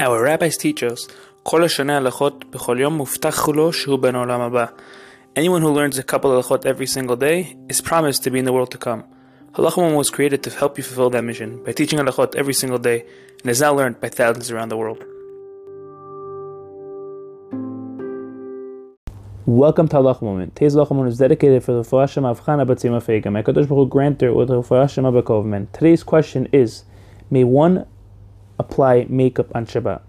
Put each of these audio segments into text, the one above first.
Our rabbis teach us, כל השנה הלכות בכל יום מובטח לו שהוא בן העולם הבא. Anyone who learns a couple of הלכות every single day is promised to be in the world to come. Halachim was created to help you fulfill that mission by teaching halachot every single day and is now learned by thousands around the world. Welcome to Halacha Moment. Today's Halacha Moment is dedicated for the Farashim of Chana Batzim Afegam. HaKadosh Baruch Hu grant with the Refuah their Today's question is, may one apply makeup on Shabbat?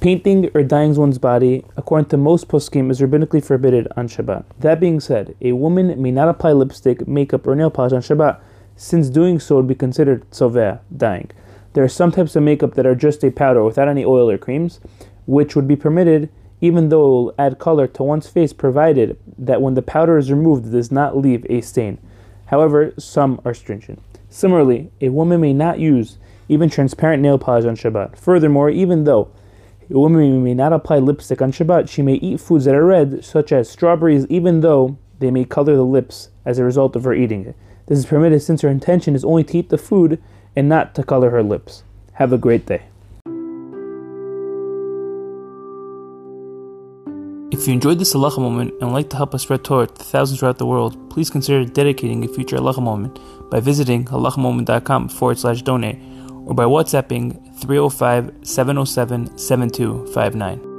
Painting or dyeing one's body, according to most poskim, is rabbinically forbidden on Shabbat. That being said, a woman may not apply lipstick, makeup, or nail polish on Shabbat, since doing so would be considered tzoveh, dyeing. There are some types of makeup that are just a powder without any oil or creams, which would be permitted even though it will add color to one's face provided that when the powder is removed it does not leave a stain. However, some are stringent. Similarly, a woman may not use even transparent nail polish on Shabbat. Furthermore, even though a woman may not apply lipstick on Shabbat, she may eat foods that are red, such as strawberries, even though they may color the lips as a result of her eating it. This is permitted since her intention is only to eat the food and not to color her lips. Have a great day. If you enjoyed this halacha moment and would like to help us spread Torah to thousands throughout the world, please consider dedicating a future halacha moment by visiting halachamoment.com forward slash donate or by WhatsApping 305 707 7259.